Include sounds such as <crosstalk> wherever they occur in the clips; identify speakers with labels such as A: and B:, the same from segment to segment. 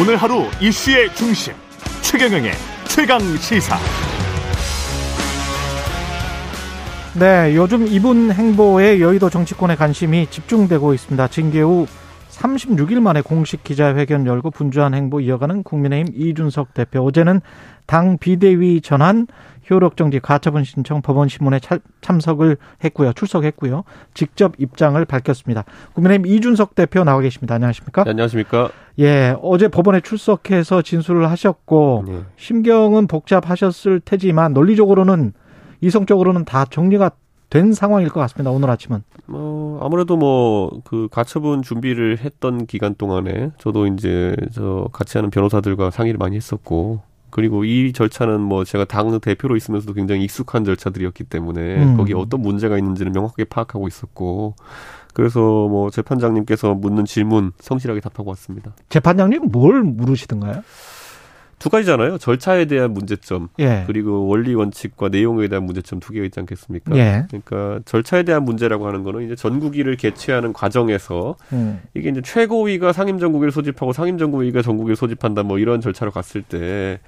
A: 오늘 하루 이슈의 중심 최경영의 최강 시사.
B: 네, 요즘 이분 행보에 여의도 정치권의 관심이 집중되고 있습니다. 징계 후 36일 만에 공식 기자회견 열고 분주한 행보 이어가는 국민의힘 이준석 대표. 어제는 당 비대위 전환 효력정지 가처분 신청 법원 신문에 참석을 했고요. 출석했고요. 직접 입장을 밝혔습니다. 국민의힘 이준석 대표 나와 계십니다. 안녕하십니까?
C: 네, 안녕하십니까?
B: 예, 어제 법원에 출석해서 진술을 하셨고 네. 심경은 복잡하셨을 테지만 논리적으로는 이성적으로는 다 정리가 된 상황일 것 같습니다. 오늘 아침은.
C: 뭐 아무래도 뭐 그 가처분 준비를 했던 기간 동안에 저도 이제 저 같이 하는 변호사들과 상의를 많이 했었고 그리고 이 절차는 뭐 제가 당 대표로 있으면서도 굉장히 익숙한 절차들이었기 때문에 음. 거기에 어떤 문제가 있는지는 명확하게 파악하고 있었고 그래서 뭐 재판장님께서 묻는 질문 성실하게 답하고 왔습니다.
B: 재판장님 뭘 물으시던가요?
C: 두 가지잖아요. 절차에 대한 문제점 예. 그리고 원리 원칙과 내용에 대한 문제점 두 개가 있지 않겠습니까? 예. 그러니까 절차에 대한 문제라고 하는 거는 이제 전국위를 개최하는 과정에서 음. 이게 이제 최고위가 상임전국위를 소집하고 상임전국위가 전국위를 소집한다 뭐 이런 절차로 갔을 때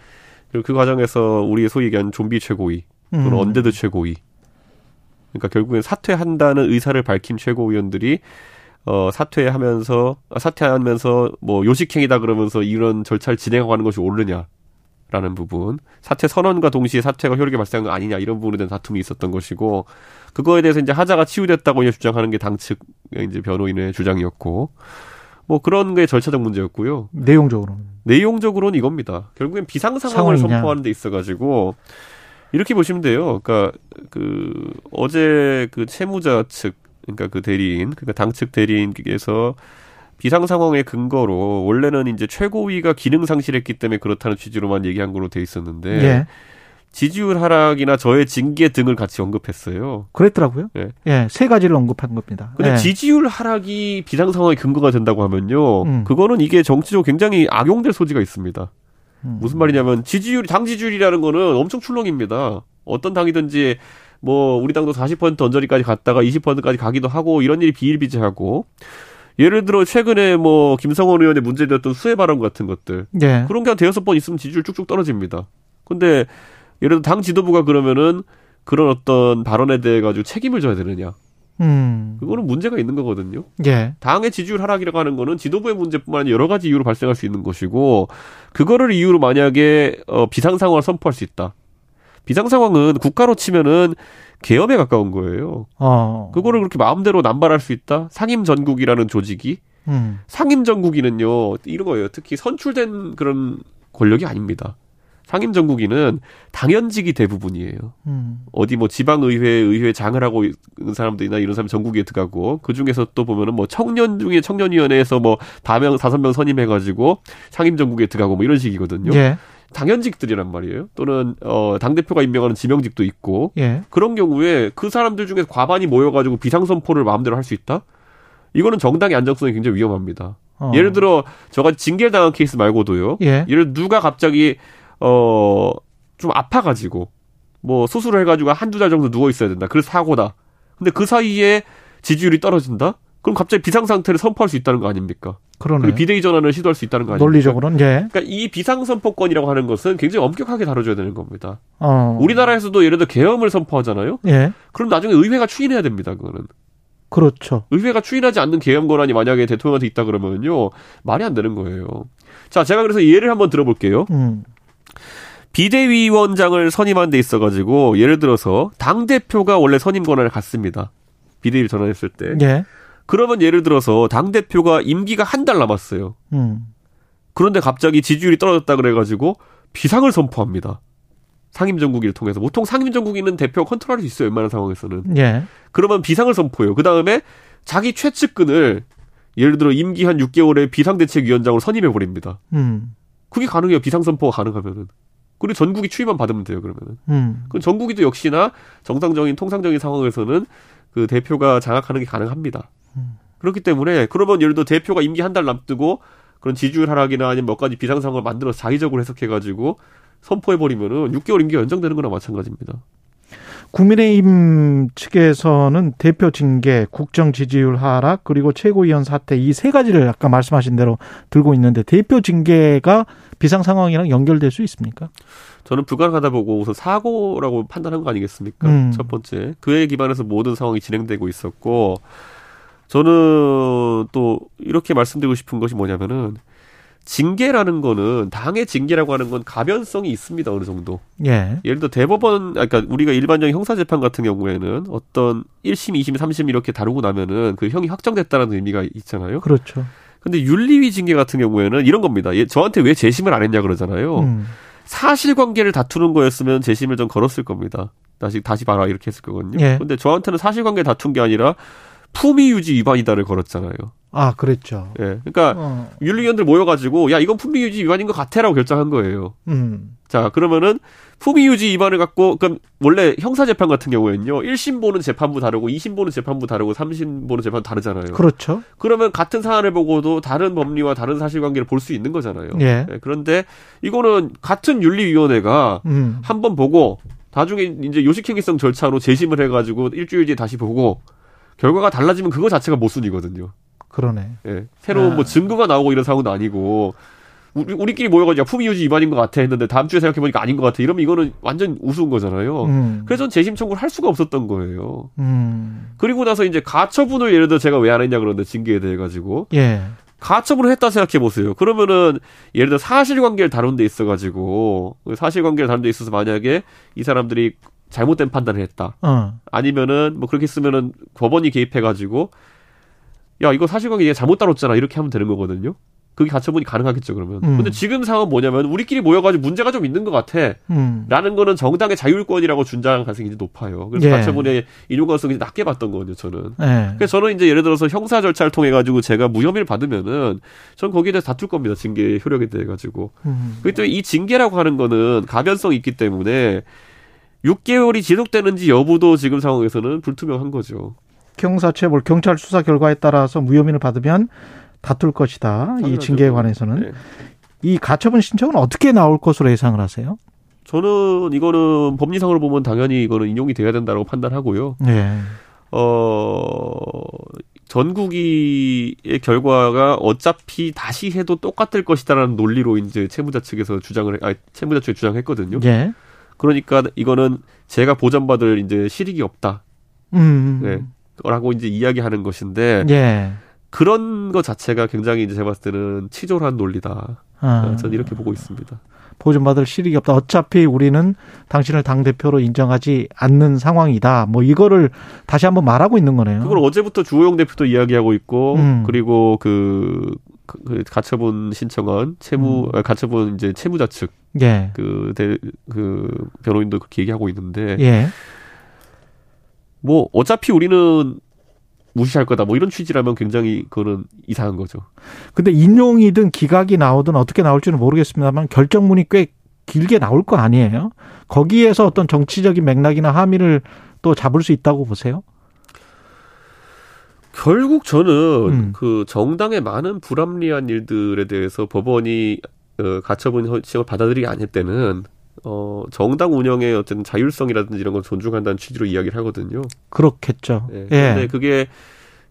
C: 그리고 그 과정에서 우리 소위 얘기하는 좀비 최고위 또는 음. 언데드 최고위 그러니까 결국엔 사퇴한다는 의사를 밝힌 최고위원들이 어, 사퇴하면서, 사퇴하면서 뭐 요식행위다 그러면서 이런 절차를 진행하고 하는 것이 옳느냐 라는 부분. 사퇴 선언과 동시에 사퇴가 효력이 발생한 거 아니냐 이런 부분에 대한 다툼이 있었던 것이고 그거에 대해서 이제 하자가 치유됐다고 이제 주장하는 게 당측 이제 변호인의 주장이었고 뭐 그런 게 절차적 문제였고요.
B: 내용적으로는.
C: 내용적으로는 이겁니다. 결국엔 비상 상황을 선포하는 데 있어 가지고 이렇게 보시면 돼요. 그러니까 그 어제 그 채무자 측 그러니까 그 대리인, 그러니까 당측 대리인께서 비상 상황의 근거로 원래는 이제 최고위가 기능 상실했기 때문에 그렇다는 취지로만 얘기한 걸로 돼 있었는데 예. 지지율 하락이나 저의 징계 등을 같이 언급했어요.
B: 그랬더라고요. 예, 예, 세 가지를 언급한 겁니다.
C: 근데
B: 예.
C: 지지율 하락이 비상 상황의 근거가 된다고 하면요, 음. 그거는 이게 정치적으로 굉장히 악용될 소지가 있습니다. 음. 무슨 말이냐면 지지율이 당 지지율이라는 거는 엄청 출렁입니다. 어떤 당이든지 뭐 우리 당도 40% 언저리까지 갔다가 20%까지 가기도 하고 이런 일이 비일비재하고 예를 들어 최근에 뭐 김성원 의원의 문제되었던 수해 발언 같은 것들 네. 그런 게 한 대여섯 번 있으면 지지율 쭉쭉 떨어집니다. 근데 예를 들어 당 지도부가 그러면은 그런 어떤 발언에 대해 가지고 책임을 져야 되느냐? 음. 그거는 문제가 있는 거거든요. 예. 당의 지지율 하락이라고 하는 거는 지도부의 문제뿐만 아니라 여러 가지 이유로 발생할 수 있는 것이고 그거를 이유로 만약에 어 비상 상황을 선포할 수 있다. 비상 상황은 국가로 치면은 계엄에 가까운 거예요. 어. 그거를 그렇게 마음대로 남발할 수 있다? 상임 전국이라는 조직이 음. 상임 전국이는요 이런 거예요. 특히 선출된 그런 권력이 아닙니다. 상임 전국위는 당연직이 대부분이에요. 음. 어디 뭐 지방의회 의회 장을 하고 있는 사람들이나 이런 사람 전국위에 들어가고 그 중에서 또 보면은 뭐 청년 중에 청년위원회에서 뭐 다명 다섯 명 선임해가지고 상임 전국위에 들어가고 뭐 이런 식이거든요. 예. 당연직들이란 말이에요. 또는 어, 당 대표가 임명하는 지명직도 있고 예. 그런 경우에 그 사람들 중에 과반이 모여가지고 비상 선포를 마음대로 할 수 있다. 이거는 정당의 안정성이 굉장히 위험합니다. 어. 예를 들어 저가 징계를 당한 케이스 말고도요. 예. 예를 누가 갑자기 어 좀 아파가지고 뭐 수술을 해가지고 한두 달 정도 누워 있어야 된다. 그래서 사고다. 근데 그 사이에 지지율이 떨어진다. 그럼 갑자기 비상 상태를 선포할 수 있다는 거 아닙니까?
B: 그러네.
C: 비대위 전환을 시도할 수 있다는 거 아닙니까?
B: 논리적으로는 예.
C: 그러니까 이 비상 선포권이라고 하는 것은 굉장히 엄격하게 다뤄줘야 되는 겁니다. 어. 우리나라에서도 예를 들어 계엄을 선포하잖아요. 예. 그럼 나중에 의회가 추인해야 됩니다. 그거는.
B: 그렇죠.
C: 의회가 추인하지 않는 계엄 권한이 만약에 대통령한테 있다 그러면요 말이 안 되는 거예요. 자, 제가 그래서 예를 한번 들어볼게요. 음. 비대위원장을 선임한 데 있어가지고 예를 들어서 당 대표가 원래 선임 권한을 갖습니다. 비대위 전환했을 때. 예. 그러면 예를 들어서 당 대표가 임기가 한 달 남았어요. 음. 그런데 갑자기 지지율이 떨어졌다 그래가지고 비상을 선포합니다. 상임정국위를 통해서 보통 상임정국위는 대표가 컨트롤할 수 있어요. 웬만한 상황에서는. 예. 그러면 비상을 선포해요. 그 다음에 자기 최측근을 예를 들어 임기 한 6개월에 비상대책위원장으로 선임해 버립니다. 음. 그게 가능해요. 비상선포가 가능하면은. 그리고 전국이 추임만 받으면 돼요. 그러면은. 음. 그럼 전국이도 역시나 정상적인 통상적인 상황에서는 그 대표가 장악하는 게 가능합니다. 그렇기 때문에 그러면 예를 들어 대표가 임기 한 달 남뜨고 그런 지지율 하락이나 아니면 몇 가지 비상 상황을 만들어서 자의적으로 해석해 가지고 선포해 버리면은 6개월 임기 연장되는 거나 마찬가지입니다.
B: 국민의힘 측에서는 대표 징계, 국정 지지율 하락, 그리고 최고위원 사퇴 이세 가지를 아까 말씀하신 대로 들고 있는데 대표 징계가 비상 상황이랑 연결될 수 있습니까?
C: 저는 불가능하다 보고 우선 사고라고 판단한 거 아니겠습니까? 음. 첫 번째. 그에 기반해서 모든 상황이 진행되고 있었고 저는 또 이렇게 말씀드리고 싶은 것이 뭐냐면은 징계라는 거는 당의 징계라고 하는 건 가변성이 있습니다 어느 정도. 예. 예를 들어 대법원 그러니까 우리가 일반적인 형사 재판 같은 경우에는 어떤 1심, 2심, 3심 이렇게 다루고 나면은 그 형이 확정됐다는 의미가 있잖아요.
B: 그렇죠.
C: 근데 윤리위 징계 같은 경우에는 이런 겁니다. 얘 저한테 왜 재심을 안 했냐 그러잖아요. 음. 사실관계를 다투는 거였으면 재심을 좀 걸었을 겁니다. 다시 다시 봐라 이렇게 했을 거거든요. 예. 근데 저한테는 사실관계 다툰 게 아니라 품위 유지 위반이다를 걸었잖아요.
B: 아, 그랬죠.
C: 예. 그러니까 어. 윤리위원들 모여가지고 야 이건 품위 유지 위반인 것 같아라고 결정한 거예요. 음. 자 그러면은 품위 유지 위반을 갖고 그럼 원래 형사 재판 같은 경우에는요 1심 보는 재판부 다르고 2심 보는 재판부 다르고 3심 보는 재판 다르잖아요.
B: 그렇죠.
C: 그러면 같은 사안을 보고도 다른 법리와 다른 사실관계를 볼 수 있는 거잖아요. 예. 예. 그런데 이거는 같은 윤리위원회가 음. 한번 보고 나중에 이제 요식행위성 절차로 재심을 해가지고 일주일 뒤에 다시 보고 결과가 달라지면 그거 자체가 모순이거든요.
B: 그러네.
C: 예. 새로운 아. 뭐 증거가 나오고 이런 상황도 아니고 우리, 우리끼리 모여가지고 품위 유지 위반인 것 같아 했는데 다음 주에 생각해보니까 아닌 것 같아. 이러면 이거는 완전 우스운 거잖아요. 음. 그래서 전 재심 청구를 할 수가 없었던 거예요. 음. 그리고 나서 이제 가처분을 예를 들어 제가 왜 안 했냐 그러는데 징계에 대해 가지고. 예. 가처분을 했다 생각해 보세요. 그러면은 예를 들어 사실관계를 다룬 데 있어 가지고 사실관계를 다룬 데 있어서 만약에 이 사람들이 잘못된 판단을 했다. 어. 아니면은 뭐 그렇게 쓰면은 법원이 개입해 가지고 야 이거 사실관계 잘못 다뤘잖아 이렇게 하면 되는 거거든요. 그게 가처분이 가능하겠죠 그러면. 음. 근데 지금 상황은 뭐냐면 우리끼리 모여가지고 문제가 좀 있는 것 같아. 음. 라는 거는 정당의 자율권이라고 준장한 가능성이 높아요. 그래서 예. 가처분의 인용 가능성이 낮게 봤던 거거든요 저는. 예. 그래서 저는 이제 예를 들어서 형사 절차를 통해 가지고 제가 무혐의를 받으면은 전 거기에 대해서 다툴 겁니다 징계 효력에 대해 가지고. 음. 그리고 또이 징계라고 하는 거는 가변성이 있기 때문에 6개월이 지속되는지 여부도 지금 상황에서는 불투명한 거죠.
B: 경사체벌 경찰 수사 결과에 따라서 무혐의를 받으면 다툴 것이다. 이 징계에 관해서는 네. 이 가처분 신청은 어떻게 나올 것으로 예상을 하세요?
C: 저는 이거는 법리상으로 보면 당연히 이거는 인용이 돼야 된다고 판단하고요. 네. 어 전국위의 결과가 어차피 다시 해도 똑같을 것이다라는 논리로 이제 채무자 측에서 주장을 아 채무자 측이 주장했거든요. 네. 그러니까 이거는 제가 보전받을 이제 실익이 없다. 음. 네. 라고 이제 이야기하는 것인데 예. 그런 것 자체가 굉장히 이제 제가 봤을 때는 치졸한 논리다. 아. 저는 이렇게 보고 있습니다.
B: 보존받을 실익이 없다. 어차피 우리는 당신을 당 대표로 인정하지 않는 상황이다. 뭐 이거를 다시 한번 말하고 있는 거네요.
C: 그걸 어제부터 주호영 대표도 이야기하고 있고 음. 그리고 그, 그, 그 가처분 신청한 채무 음. 아, 가처분 이제 채무자 측 예. 그, 대, 그 변호인도 그렇게 얘기하고 있는데 예. 뭐 어차피 우리는 무시할 거다 뭐 이런 취지라면 굉장히 그거는 이상한 거죠.
B: 근데 인용이든 기각이 나오든 어떻게 나올지는 모르겠습니다만 결정문이 꽤 길게 나올 거 아니에요? 거기에서 어떤 정치적인 맥락이나 함의를 또 잡을 수 있다고 보세요?
C: 결국 저는 음. 그 정당의 많은 불합리한 일들에 대해서 법원이 어, 가처분 시험을 받아들이지 않을 때는 어, 정당 운영의 어쨌든 자율성이라든지 이런 걸 존중한다는 취지로 이야기를 하거든요.
B: 그렇겠죠.
C: 네. 예. 그게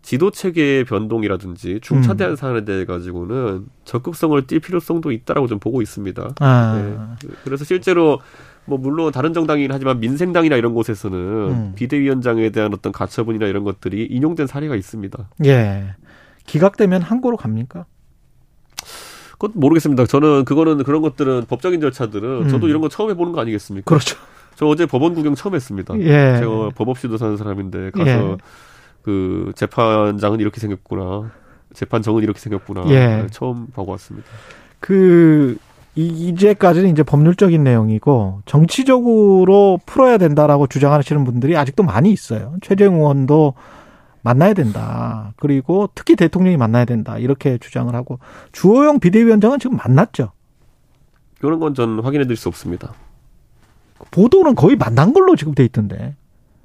C: 지도 체계의 변동이라든지 중차대한 음. 사안에 대해 가지고는 적극성을 띌 필요성도 있다라고 좀 보고 있습니다. 아. 네. 그래서 실제로 뭐 물론 다른 정당이긴 하지만 민생당이나 이런 곳에서는 음. 비대위원장에 대한 어떤 가처분이나 이런 것들이 인용된 사례가 있습니다.
B: 예. 기각되면 항고로 갑니까?
C: 그건 모르겠습니다. 저는 그거는 그런 것들은 법적인 절차들은 음. 저도 이런 거 처음 해보는 거 아니겠습니까?
B: 그렇죠.
C: 저 어제 법원 구경 처음 했습니다. 예. 제가 법 없이도 사는 사람인데 가서 예. 그 재판장은 이렇게 생겼구나. 재판정은 이렇게 생겼구나. 예. 처음 보고 왔습니다.
B: 그 이제까지는 이제 법률적인 내용이고 정치적으로 풀어야 된다라고 주장하시는 분들이 아직도 많이 있어요. 최재형 의원도 만나야 된다. 그리고 특히 대통령이 만나야 된다. 이렇게 주장을 하고 주호영 비대위원장은 지금 만났죠.
C: 그런 건 전 확인해 드릴 수 없습니다.
B: 보도는 거의 만난 걸로 지금 돼 있던데.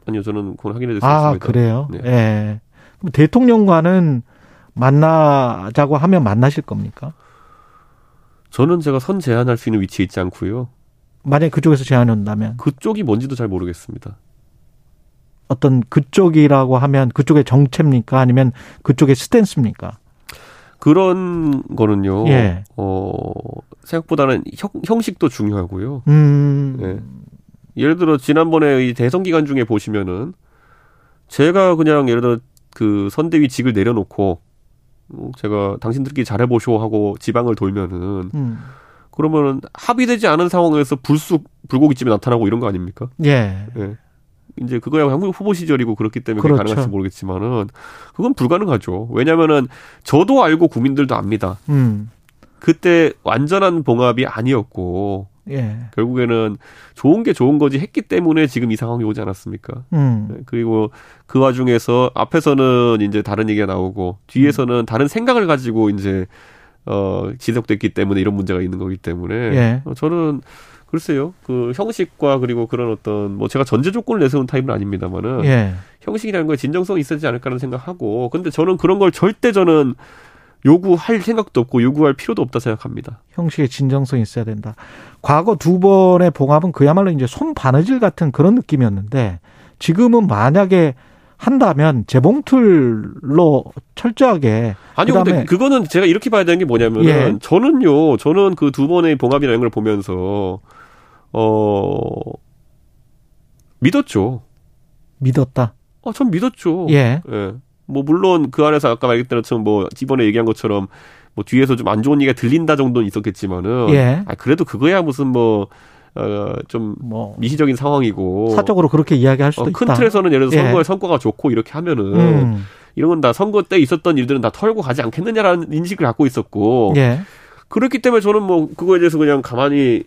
C: 아니요, 저는 그건 확인해 드릴 수
B: 아,
C: 없습니다.
B: 아, 그래요? 네. 예. 그럼 대통령과는 만나자고 하면 만나실 겁니까?
C: 저는 제가 선 제안할 수 있는 위치에 있지 않고요.
B: 만약 그쪽에서 제안이 온다면
C: 그쪽이 뭔지도 잘 모르겠습니다.
B: 어떤 그쪽이라고 하면 그쪽의 정체입니까? 아니면 그쪽의 스탠스입니까?
C: 그런 거는요. 예. 어, 생각보다는 형, 형식도 중요하고요. 음. 예. 예를 들어 지난번에 이 대선 기간 중에 보시면은 제가 그냥 예를 들어 그 선대위 직을 내려놓고 어, 제가 당신들끼리 잘해보쇼 하고 지방을 돌면은 음. 그러면은 합의되지 않은 상황에서 불쑥 불고기집에 나타나고 이런 거 아닙니까? 예. 예. 이제 그거야 후보 시절이고 그렇기 때문에 그렇죠. 가능할지 모르겠지만은 그건 불가능하죠. 왜냐면은 저도 알고 국민들도 압니다. 음. 그때 완전한 봉합이 아니었고 예. 결국에는 좋은 게 좋은 거지 했기 때문에 지금 이 상황이 오지 않았습니까? 음. 네, 그리고 그 와중에서 앞에서는 이제 다른 얘기가 나오고 뒤에서는 음. 다른 생각을 가지고 이제 어 지속됐기 때문에 이런 문제가 있는 거기 때문에 예. 어, 저는 글쎄요 그 형식과 그리고 그런 어떤 뭐 제가 전제 조건을 내세운 타입은 아닙니다만은 예. 형식이라는 거에 진정성이 있어야지 않을까라는 생각하고 근데 저는 그런 걸 절대 저는 요구할 생각도 없고 요구할 필요도 없다 생각합니다.
B: 형식의 진정성이 있어야 된다. 과거 두 번의 봉합은 그야말로 이제 손 바느질 같은 그런 느낌이었는데 지금은 만약에 한다면 재봉틀로 철저하게
C: 아니 근데 그거는 제가 이렇게 봐야 되는 게 뭐냐면은 예. 저는요 저는 그 두 번의 봉합이라는 걸 보면서 어 믿었죠.
B: 믿었다.
C: 아, 전 믿었죠. 예. 예. 뭐 물론 그 안에서 아까 말했던 것처럼 뭐 이번에 얘기한 것처럼 뭐 뒤에서 좀 안 좋은 얘기가 들린다 정도는 있었겠지만은 예. 아 그래도 그거야 무슨 뭐 어, 좀, 뭐, 미시적인 상황이고.
B: 사적으로 그렇게 이야기할 수도 어,
C: 큰 있다. 큰 틀에서는 예를 들어 서 예. 선거의 성과가 좋고 이렇게 하면은, 음. 이런 건 다 선거 때 있었던 일들은 다 털고 가지 않겠느냐라는 인식을 갖고 있었고, 예. 그렇기 때문에 저는 뭐, 그거에 대해서 그냥 가만히,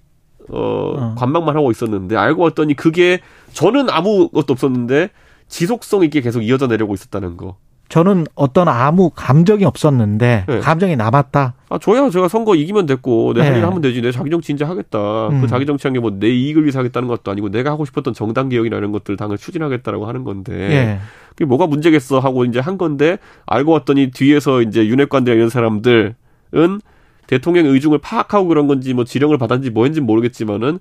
C: 어, 어. 관망만 하고 있었는데, 알고 봤더니 그게, 저는 아무것도 없었는데, 지속성 있게 계속 이어져 내려고 있었다는 거.
B: 저는 어떤 아무 감정이 없었는데 네. 감정이 남았다.
C: 아 저야 제가 선거 이기면 됐고 내 할일 네. 하면 되지 내 자기 정치 이제 하겠다. 그 음. 그 자기 정치한 게 뭐 내 이익을 위해서 하겠다는 것도 아니고 내가 하고 싶었던 정당 개혁이나 이런 것들 당을 추진하겠다라고 하는 건데 네. 그게 뭐가 문제겠어 하고 이제 한 건데 알고 봤더니 뒤에서 이제 윤핵관들 이런 사람들은 대통령 의중을 파악하고 그런 건지 뭐 지령을 받았는지 뭐인지 모르겠지만은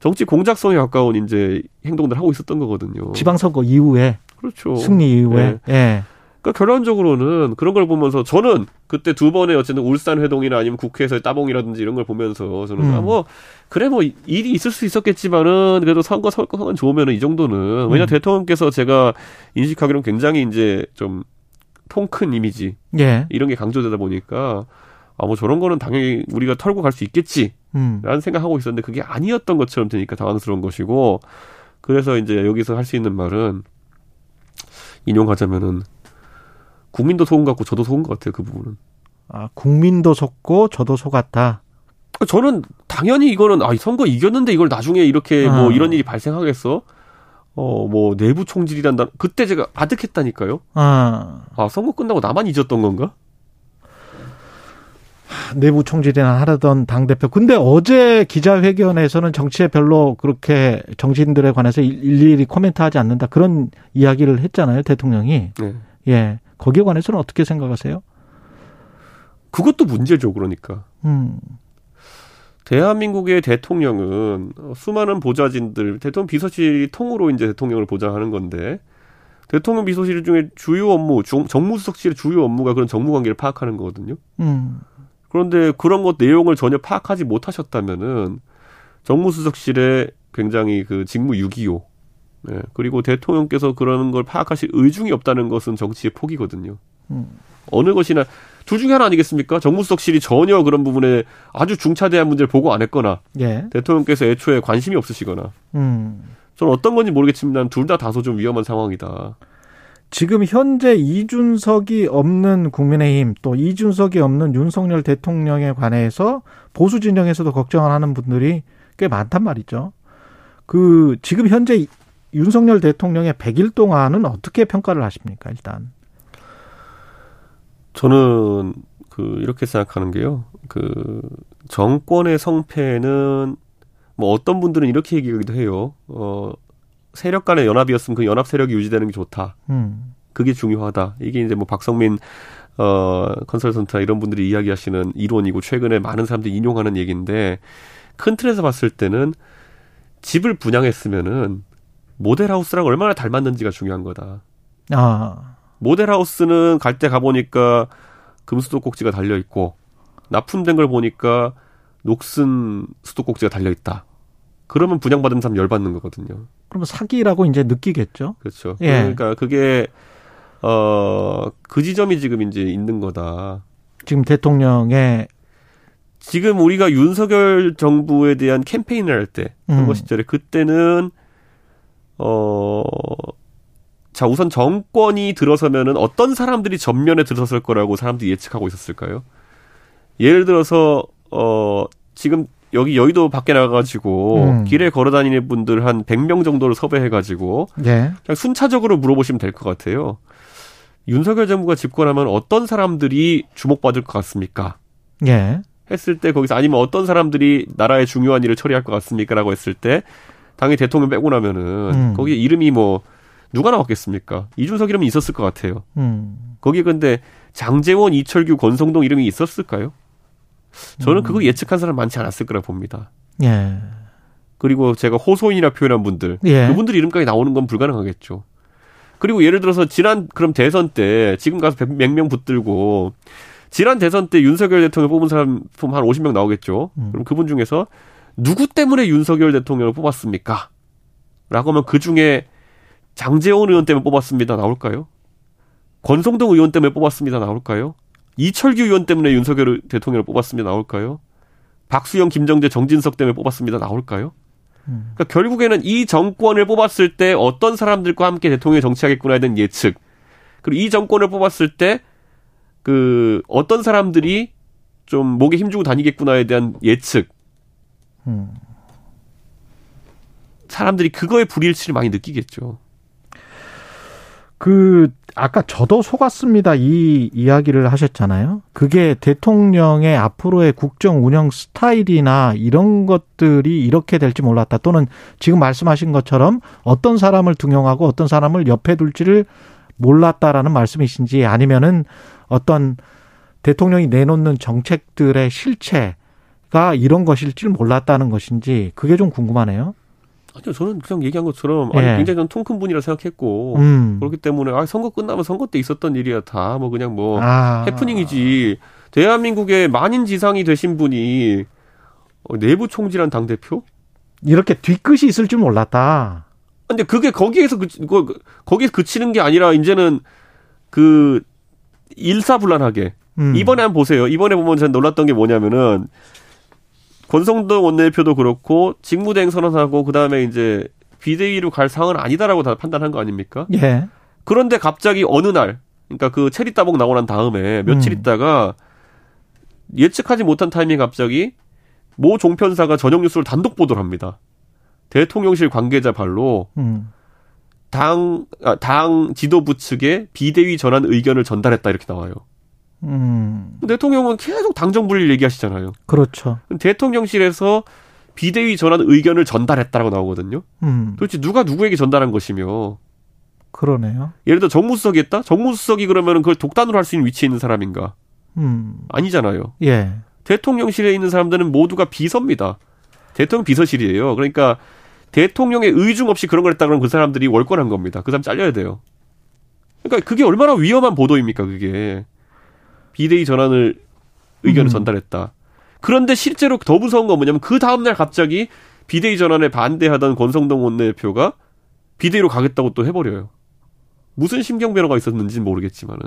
C: 정치 공작성에 가까운 이제 행동들 하고 있었던 거거든요.
B: 지방선거 이후에 그렇죠. 승리 이후에 예. 예.
C: 그러니까 결론적으로는 그런 걸 보면서 저는 그때 두 번의 어쨌든 울산 회동이나 아니면 국회에서의 따봉이라든지 이런 걸 보면서 저는 음. 아, 뭐 그래 뭐 일이 있을 수 있었겠지만은 그래도 선거 선거만 좋으면은 이 정도는 왜냐 음. 대통령께서 제가 인식하기로는 굉장히 이제 좀 통 큰 이미지 예. 이런 게 강조되다 보니까 아 뭐 저런 거는 당연히 우리가 털고 갈 수 있겠지 라는 음. 생각하고 있었는데 그게 아니었던 것처럼 되니까 당황스러운 것이고 그래서 이제 여기서 할 수 있는 말은 인용하자면은 국민도 속은 것 같고 저도 속은 것 같아요. 그 부분은.
B: 아, 국민도 속고 저도 속았다.
C: 저는 당연히 이거는 아, 선거 이겼는데 이걸 나중에 이렇게 아. 뭐 이런 일이 발생하겠어? 어, 뭐 내부 총질이란다. 그때 제가 아득했다니까요. 아. 아, 선거 끝나고 나만 잊었던 건가?
B: 내부 총질이나 하려던 당 대표. 근데 어제 기자회견에서는 정치에 별로 그렇게 정치인들에 관해서 일일이 코멘트 하지 않는다 그런 이야기를 했잖아요 대통령이. 네. 예. 거기에 관해서는 어떻게 생각하세요?
C: 그것도 문제죠, 그러니까. 음. 대한민국의 대통령은 수많은 보좌진들, 대통령 비서실이 통으로 이제 대통령을 보좌하는 건데, 대통령 비서실 중에 주요 업무, 정무수석실의 주요 업무가 그런 정무 관계를 파악하는 거거든요. 음. 그런데 그런 것 내용을 전혀 파악하지 못하셨다면은 정무수석실에 굉장히 그 직무 유기요, 네. 그리고 대통령께서 그러는 걸 파악하실 의중이 없다는 것은 정치의 포기거든요. 음. 어느 것이나 둘 중에 하나 아니겠습니까? 정무수석실이 전혀 그런 부분에 아주 중차대한 문제를 보고 안 했거나 예. 대통령께서 애초에 관심이 없으시거나 음. 저는 어떤 건지 모르겠지만 둘 다 다소 좀 위험한 상황이다.
B: 지금 현재 이준석이 없는 국민의힘 또 이준석이 없는 윤석열 대통령에 관해서 보수 진영에서도 걱정하는 분들이 꽤 많단 말이죠. 그 지금 현재 윤석열 대통령의 100일 동안은 어떻게 평가를 하십니까, 일단?
C: 저는 그 이렇게 생각하는 게요. 그 정권의 성패는 뭐 어떤 분들은 이렇게 얘기하기도 해요. 어 세력 간의 연합이었으면 그 연합 세력이 유지되는 게 좋다. 음. 그게 중요하다. 이게 이제 뭐 박성민 어 컨설턴트나 이런 분들이 이야기하시는 이론이고 최근에 많은 사람들이 인용하는 얘기인데 큰 틀에서 봤을 때는 집을 분양했으면은 모델하우스랑 얼마나 닮았는지가 중요한 거다.
B: 아.
C: 모델하우스는 갈 때 가보니까 금수도꼭지가 달려있고, 납품된 걸 보니까 녹슨 수도꼭지가 달려있다. 그러면 분양받은 사람 열받는 거거든요.
B: 그러면 사기라고 이제 느끼겠죠?
C: 그렇죠. 예. 그러니까 그게, 어, 그 지점이 지금 이제 있는 거다.
B: 지금 대통령의
C: 지금 우리가 윤석열 정부에 대한 캠페인을 할 때, 선거 음. 시절에 그때는 어, 자, 우선 정권이 들어서면은 어떤 사람들이 전면에 들어섰을 거라고 사람들이 예측하고 있었을까요? 예를 들어서, 어, 지금 여기 여의도 밖에 나가가지고 음. 길에 걸어 다니는 분들 한 100명 정도를 섭외해가지고 예. 그냥 순차적으로 물어보시면 될 것 같아요. 윤석열 정부가 집권하면 어떤 사람들이 주목받을 것 같습니까?
B: 예.
C: 했을 때 거기서 아니면 어떤 사람들이 나라의 중요한 일을 처리할 것 같습니까라고 했을 때 당연히 대통령 빼고 나면은 음. 거기에 이름이 뭐 누가 나왔겠습니까? 이준석 이름이 있었을 것 같아요. 음. 거기에 근데 장재원, 이철규, 권성동 이름이 있었을까요? 저는 그거 음. 예측한 사람 많지 않았을 거라 봅니다.
B: 예.
C: 그리고 제가 호소인이라 표현한 분들, 예. 그분들 이름까지 나오는 건 불가능하겠죠. 그리고 예를 들어서 지난 그럼 대선 때 지금 가서 몇명 붙들고 지난 대선 때 윤석열 대통령 뽑은 사람 한 50명 나오겠죠. 음. 그럼 그분 중에서 누구 때문에 윤석열 대통령을 뽑았습니까? 라고 하면 그 중에 장재원 의원 때문에 뽑았습니다. 나올까요? 권성동 의원 때문에 뽑았습니다. 나올까요? 이철규 의원 때문에 윤석열 대통령을 뽑았습니다. 나올까요? 박수영, 김정재, 정진석 때문에 뽑았습니다. 나올까요? 음. 그러니까 결국에는 이 정권을 뽑았을 때 어떤 사람들과 함께 대통령이 정치하겠구나에 대한 예측. 그리고 이 정권을 뽑았을 때 그 어떤 사람들이 좀 목에 힘주고 다니겠구나에 대한 예측. 음. 사람들이 그거에 불일치를 많이 느끼겠죠.
B: 그 아까 저도 속았습니다 이 이야기를 하셨잖아요. 그게 대통령의 앞으로의 국정 운영 스타일이나 이런 것들이 이렇게 될지 몰랐다. 또는 지금 말씀하신 것처럼 어떤 사람을 등용하고 어떤 사람을 옆에 둘지를 몰랐다라는 말씀이신지 아니면은 어떤 대통령이 내놓는 정책들의 실체 가 이런 것일지 몰랐다는 것인지 그게 좀 궁금하네요.
C: 아니요, 저는 그냥 얘기한 것처럼 예. 아니, 굉장히 통큰 분이라 생각했고 음. 그렇기 때문에 아 선거 끝나면 선거 때 있었던 일이야 다 뭐 그냥 뭐 아. 해프닝이지. 대한민국의 만인 지상이 되신 분이 어, 내부 총질한 당 대표
B: 이렇게 뒤끝이 있을 줄 몰랐다.
C: 근데 그게 거기에서 그, 그 거기서 그치는 게 아니라 이제는 그 일사불란하게 음. 이번에 한번 보세요. 이번에 보면 제가 놀랐던 게 뭐냐면은 권성동 원내대표도 그렇고 직무대행 선언하고 그다음에 이제 비대위로 갈 상은 아니다라고 다 판단한 거 아닙니까?
B: 예.
C: 그런데 갑자기 어느 날 그러니까 그 체리 따봉 나고 난 다음에 며칠 음. 있다가 예측하지 못한 타이밍 갑자기 모 종편사가 저녁 뉴스를 단독 보도를 합니다. 대통령실 관계자 발로 음. 당, 아, 당 지도부 측에 비대위 전환 의견을 전달했다 이렇게 나와요. 음. 대통령은 계속 당정 분리를 얘기하시잖아요.
B: 그렇죠.
C: 대통령실에서 비대위 전환 의견을 전달했다라고 나오거든요. 음. 도대체 누가 누구에게 전달한 것이며.
B: 그러네요.
C: 예를 들어 정무수석이 했다? 정무수석이 그러면 그걸 독단으로 할 수 있는 위치에 있는 사람인가? 음. 아니잖아요.
B: 예.
C: 대통령실에 있는 사람들은 모두가 비서입니다. 대통령 비서실이에요. 그러니까 대통령의 의중 없이 그런 걸 했다 그러면 그 사람들이 월권한 겁니다. 그 사람 잘려야 돼요. 그러니까 그게 얼마나 위험한 보도입니까, 그게. 비대위 전환을 의견을 음. 전달했다. 그런데 실제로 더 무서운 건 뭐냐면 그 다음날 갑자기 비대위 전환에 반대하던 권성동 원내대표가 비대위로 가겠다고 또 해버려요. 무슨 심경 변화가 있었는지는 모르겠지만은.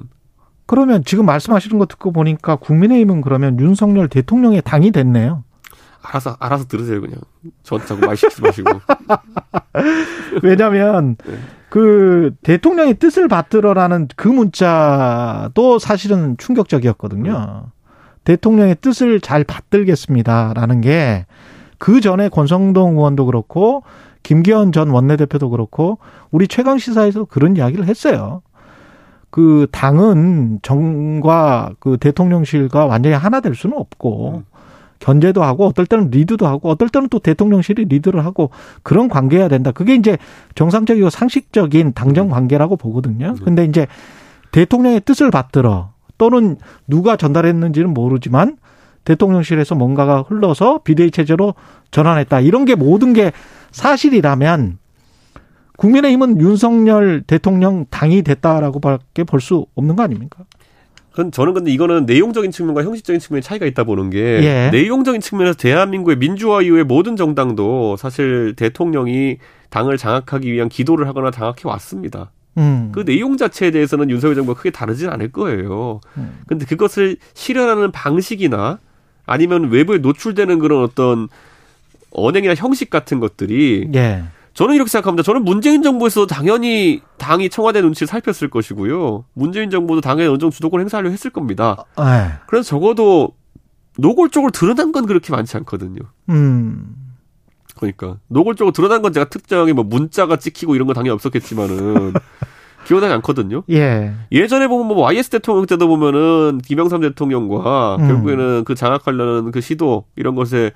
B: 그러면 지금 말씀하시는 거 듣고 보니까 국민의힘은 그러면 윤석열 대통령의 당이 됐네요.
C: 알아서 알아서 들으세요 그냥. 저한테 자꾸 말 시키지 마시고. <laughs>
B: 왜냐하면 네. 그 대통령의 뜻을 받들어라는 그 문자도 사실은 충격적이었거든요. 음. 대통령의 뜻을 잘 받들겠습니다라는 게 그 전에 권성동 의원도 그렇고 김기현 전 원내대표도 그렇고 우리 최강 시사에서 그런 이야기를 했어요. 그 당은 정과 그 대통령실과 완전히 하나 될 수는 없고 음. 견제도 하고 어떨 때는 리드도 하고 어떨 때는 또 대통령실이 리드를 하고 그런 관계여야 된다. 그게 이제 정상적이고 상식적인 당정 음. 관계라고 보거든요. 음. 근데 이제 대통령의 뜻을 받들어 또는 누가 전달했는지는 모르지만 대통령실에서 뭔가가 흘러서 비대위 체제로 전환했다. 이런 게 모든 게 사실이라면 국민의힘은 윤석열 대통령 당이 됐다라고밖에 볼 수 없는 거 아닙니까?
C: 그건 저는 근데 이거는 내용적인 측면과 형식적인 측면의 차이가 있다 보는 게
B: 예.
C: 내용적인 측면에서 대한민국의 민주화 이후의 모든 정당도 사실 대통령이 당을 장악하기 위한 기도를 하거나 장악해 왔습니다. 음. 그 내용 자체에 대해서는 윤석열 정부가 크게 다르진 않을 거예요. 음. 근데 그것을 실현하는 방식이나 아니면 외부에 노출되는 그런 어떤 언행이나 형식 같은 것들이 예. 저는 이렇게 생각합니다. 저는 문재인 정부에서 당연히 당이 청와대 눈치를 살폈을 것이고요. 문재인 정부도 당에 어느 정도 주도권 행사하려 했을 겁니다. 네. 그래서 적어도 노골적으로 드러난 건 그렇게 많지 않거든요. 음. 그러니까 노골적으로 드러난 건 제가 특정하게 뭐 문자가 찍히고 이런 건 당연히 없었겠지만은 <laughs> 기억나지 않거든요. 예. 예전에 보면 뭐 YS 대통령 때도 보면은 김영삼 대통령과 음. 결국에는 그 장악하려는 그 시도 이런 것에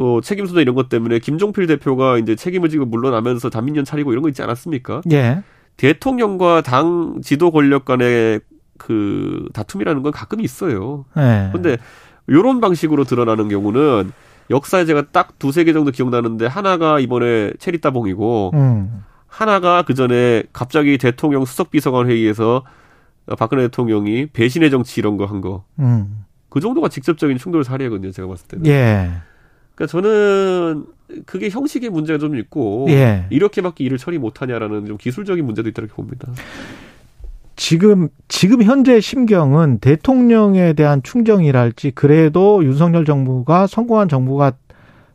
C: 또 책임 소재 이런 것 때문에 김종필 대표가 이제 책임을 지고 물러나면서 단민련 차리고 이런 거 있지 않았습니까? 예. 대통령과 당 지도 권력 간의 그 다툼이라는 건 가끔 있어요. 예. 근데 요런 방식으로 드러나는 경우는 역사에 제가 딱 두세 개 정도 기억나는데 하나가 이번에 체리따봉이고 음. 하나가 그 전에 갑자기 대통령 수석 비서관 회의에서 박근혜 대통령이 배신의 정치 이런 거 한 거. 음. 그 정도가 직접적인 충돌 사례거든요, 제가 봤을 때는. 예. 그러니까 저는 그게 형식의 문제가 좀 있고 예. 이렇게밖에 일을 처리 못하냐라는 좀 기술적인 문제도 있다 고 봅니다.
B: 지금 지금 현재 심경은 대통령에 대한 충정이랄지 그래도 윤석열 정부가 성공한 정부가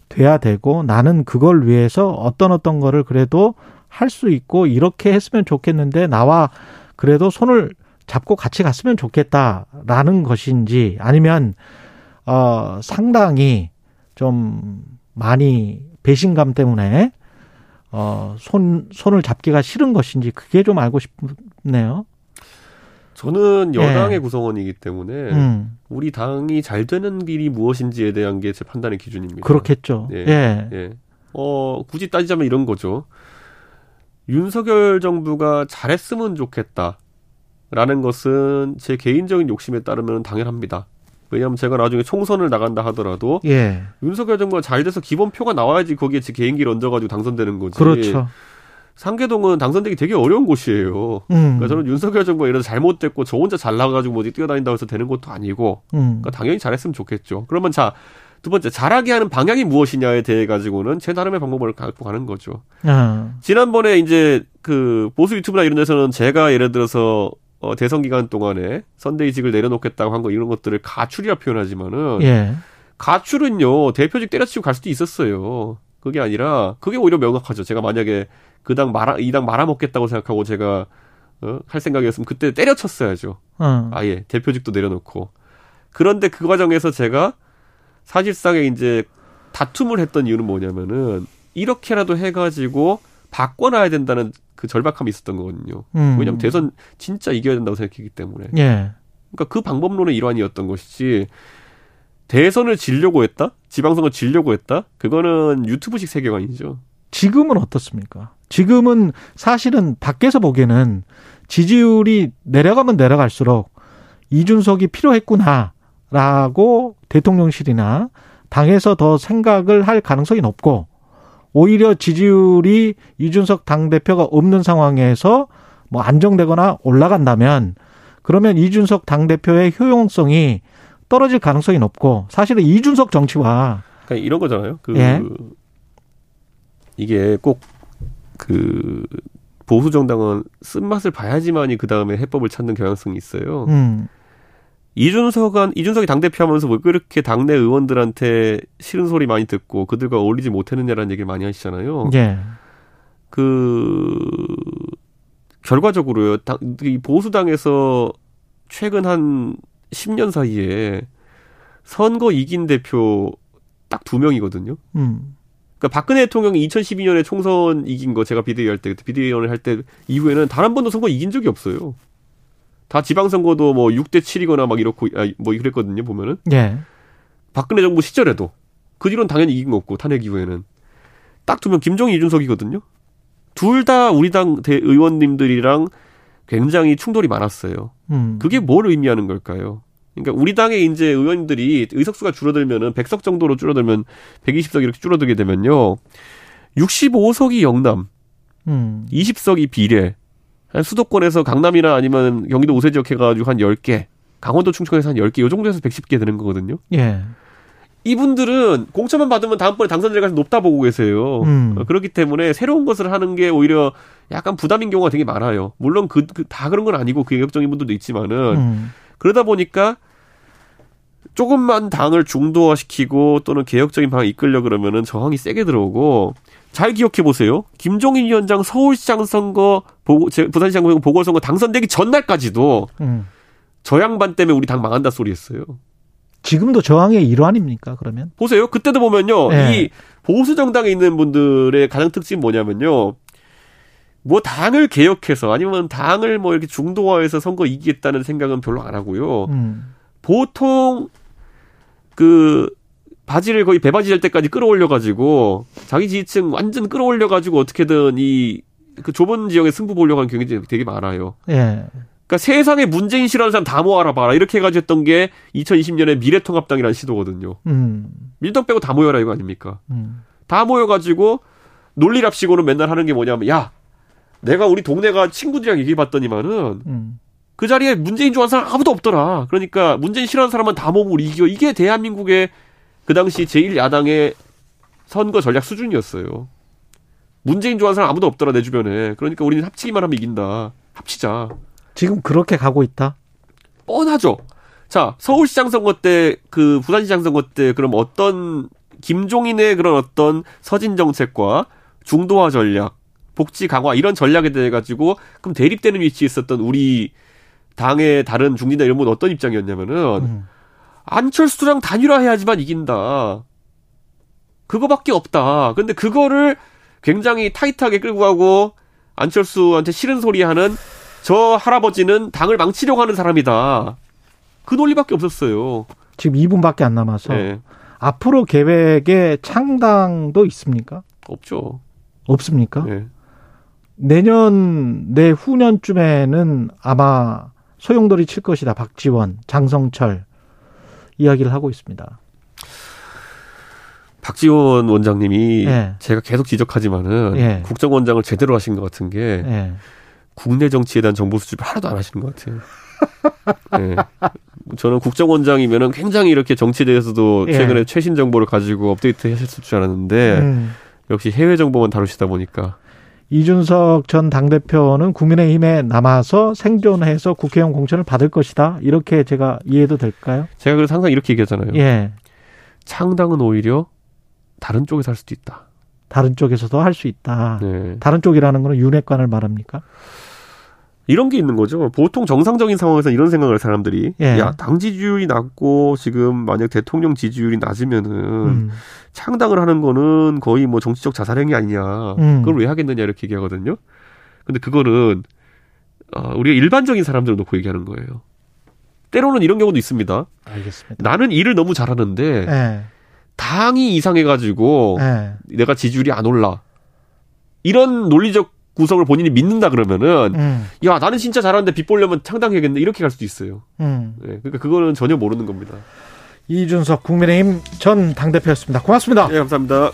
B: 돼야 되고 나는 그걸 위해서 어떤 어떤 거를 그래도 할 수 있고 이렇게 했으면 좋겠는데 나와 그래도 손을 잡고 같이 갔으면 좋겠다라는 것인지 아니면 어 상당히 좀 많이 배신감 때문에 어, 손, 손을 잡기가 싫은 것인지 그게 좀 알고 싶네요.
C: 저는 여당의 예. 구성원이기 때문에 음. 우리 당이 잘 되는 길이 무엇인지에 대한 게 제 판단의 기준입니다.
B: 그렇겠죠. 예. 예. 예.
C: 어, 굳이 따지자면 이런 거죠. 윤석열 정부가 잘했으면 좋겠다. 라는 것은 제 개인적인 욕심에 따르면 당연합니다. 왜냐하면 제가 나중에 총선을 나간다 하더라도 예. 윤석열 정부가 잘 돼서 기본표가 나와야지 거기에 제 개인기를 얹어가지고 당선되는 거지.
B: 그렇죠.
C: 상계동은 당선되기 되게 어려운 곳이에요. 음. 그러니까 저는 윤석열 정부가 이래서 잘못됐고 저 혼자 잘 나가가지고 뭐 어디 뛰어다닌다고 해서 되는 것도 아니고 음. 그러니까 당연히 잘했으면 좋겠죠. 그러면 자 두 번째 잘하게 하는 방향이 무엇이냐에 대해 가지고는 제 나름의 방법을 갖고 가는 거죠. 아. 지난번에 이제 그 보수 유튜브나 이런 데서는 제가 예를 들어서 어, 대선 기간 동안에 선대위직을 내려놓겠다고 한 거 이런 것들을 가출이라 표현하지만은 예. 가출은요 대표직 때려치고 갈 수도 있었어요. 그게 아니라 그게 오히려 명확하죠. 제가 만약에 그 당 말아 이 당 말아먹겠다고 생각하고 제가 어, 할 생각이었으면 그때 때려쳤어야죠. 어. 아예 대표직도 내려놓고 그런데 그 과정에서 제가 사실상에 이제 다툼을 했던 이유는 뭐냐면은 이렇게라도 해가지고 바꿔놔야 된다는 그 절박함이 있었던 거거든요. 음. 왜냐하면 대선 진짜 이겨야 된다고 생각했기 때문에. 예. 그러니까 그 방법론의 일환이었던 것이지 대선을 지려고 했다? 지방선거 지려고 했다? 그거는 유튜브식 세계관이죠.
B: 지금은 어떻습니까? 지금은 사실은 밖에서 보기에는 지지율이 내려가면 내려갈수록 이준석이 필요했구나라고 대통령실이나 당에서 더 생각을 할 가능성이 높고 오히려 지지율이 이준석 당대표가 없는 상황에서 뭐 안정되거나 올라간다면 그러면 이준석 당대표의 효용성이 떨어질 가능성이 높고 사실은 이준석 정치와
C: 그러니까 이런 거잖아요. 그 예. 이게 꼭 그 보수 정당은 쓴맛을 봐야지만이 그 다음에 해법을 찾는 경향성이 있어요. 음. 이준석은 이준석이 당 대표하면서 왜 그렇게 당내 의원들한테 싫은 소리 많이 듣고 그들과 어울리지 못했느냐라는 얘기를 많이 하시잖아요. 예. 그 결과적으로요. 당, 이 보수당에서 최근 한 10년 사이에 선거 이긴 대표 딱 두 명이거든요. 음. 그러니까 박근혜 대통령이 2012년에 총선 이긴 거 제가 비대위 할 때 비대위원을 할 때 이후에는 단 한 번도 선거 이긴 적이 없어요. 다 지방선거도 뭐 6대 7이거나 막 이렇고 아, 뭐 그랬거든요 보면은. 예. 박근혜 정부 시절에도 그 뒤로는 당연히 이긴 거 없고 탄핵 이후에는 딱 두 명 김정희 이준석이거든요. 둘 다 우리 당 대의원님들이랑 굉장히 충돌이 많았어요. 음. 그게 뭘 의미하는 걸까요? 그러니까 우리 당의 이제 의원들이 의석수가 줄어들면은 100석 정도로 줄어들면 120석 이렇게 줄어들게 되면요. 65석이 영남, 음. 20석이 비례. 한 수도권에서 강남이나 아니면 경기도 우세 지역 해가지고 한 10개, 강원도 충청에서 한 10개, 요 정도에서 110개 되는 거거든요. 예. 이분들은 공천만 받으면 다음번에 당선될 가능성이 높다 보고 계세요. 음. 그렇기 때문에 새로운 것을 하는 게 오히려 약간 부담인 경우가 되게 많아요. 물론 그, 그 다 그런 건 아니고 그 개혁적인 분들도 있지만은 음. 그러다 보니까 조금만 당을 중도화시키고 또는 개혁적인 방향 이끌려 그러면은 저항이 세게 들어오고 잘 기억해 보세요. 김종인 위원장 서울시장 선거 보고 부산시장 보궐선거 당선되기 전날까지도 음. 저 양반 때문에 우리 당 망한다 소리했어요.
B: 지금도 저항의 일환입니까? 그러면
C: 보세요. 그때도 보면요, 네. 이 보수 정당에 있는 분들의 가장 특징이 뭐냐면요. 뭐 당을 개혁해서 아니면 당을 뭐 이렇게 중도화해서 선거 이기겠다는 생각은 별로 안 하고요. 음. 보통 그 바지를 거의 배바지 될 때까지 끌어올려 가지고 자기 지지층 완전 끌어올려 가지고 어떻게든 이 그 좁은 지역에 승부 보려고 하는 경우가 되게 많아요. 예. 그러니까 세상에 문재인 싫어하는 사람 다 모아라 봐라 이렇게 해가지고 했던 게 2020년에 미래통합당이라는 시도거든요. 음. 밀떡 빼고 다 모여라 이거 아닙니까? 음. 다 모여가지고 논리랍시고는 맨날 하는 게 뭐냐면 야 내가 우리 동네가 친구들이랑 얘기해봤더니만은 음. 그 자리에 문재인 좋아하는 사람 아무도 없더라. 그러니까 문재인 싫어하는 사람은 다 모으고 우리 이겨. 이게 대한민국의 그 당시 제1야당의 선거 전략 수준이었어요. 문재인 좋아하는 사람 아무도 없더라 내 주변에. 그러니까 우리는 합치기만 하면 이긴다. 합치자.
B: 지금 그렇게 가고 있다?
C: 뻔하죠. 자, 서울시장 선거 때, 그 부산시장 선거 때, 그럼 어떤 김종인의 그런 어떤 서진 정책과 중도화 전략, 복지 강화 이런 전략에 대해 가지고 그럼 대립되는 위치에 있었던 우리 당의 다른 중진당 이런 분 어떤 입장이었냐면은 음. 안철수랑 단일화해야지만 이긴다. 그거밖에 없다. 근데 그거를 굉장히 타이트하게 끌고 가고 안철수한테 싫은 소리 하는 저 할아버지는 당을 망치려고 하는 사람이다. 그 논리밖에 없었어요.
B: 지금 2분밖에 안 남아서 네. 앞으로 계획에 창당도 있습니까?
C: 없죠.
B: 없습니까? 네. 내년 내후년쯤에는 아마 소용돌이 칠 것이다. 박지원, 장성철 이야기를 하고 있습니다.
C: 박지원 원장님이 네. 제가 계속 지적하지만은 네. 국정원장을 제대로 하신 것 같은 게 네. 국내 정치에 대한 정보 수집을 하나도 안 하시는 것 같아요. 네. <laughs> 저는 국정원장이면은 굉장히 이렇게 정치에 대해서도 예. 최근에 예. 최신 정보를 가지고 업데이트 하셨을 줄 알았는데 음. 역시 해외 정보만 다루시다 보니까
B: 이준석 전 당대표는 국민의힘에 남아서 생존해서 국회의원 공천을 받을 것이다. 이렇게 제가 이해도 될까요?
C: 제가 그래서 항상 이렇게 얘기하잖아요. 예. 창당은 오히려 다른 쪽에서 할 수도 있다.
B: 다른 쪽에서도 할 수 있다. 네. 다른 쪽이라는 거는 윤핵관을 말합니까?
C: 이런 게 있는 거죠. 보통 정상적인 상황에서 이런 생각을 사람들이 예. 야, 당 지지율이 낮고 지금 만약 대통령 지지율이 낮으면은 음. 창당을 하는 거는 거의 뭐 정치적 자살행위 아니냐. 음. 그걸 왜 하겠느냐 이렇게 얘기하거든요. 근데 그거는 어, 우리가 일반적인 사람들을 놓고 얘기하는 거예요. 때로는 이런 경우도 있습니다.
B: 알겠습니다.
C: 나는 일을 너무 잘하는데 예. 당이 이상해가지고 예. 내가 지지율이 안 올라. 이런 논리적 구성을 본인이 믿는다 그러면은 음. 야 나는 진짜 잘하는데 빚 보려면 창당해야겠네 이렇게 갈 수도 있어요. 음. 네, 그러니까 그거는 전혀 모르는 겁니다.
B: 이준석 국민의힘 전 당대표였습니다. 고맙습니다.
C: 네, 감사합니다.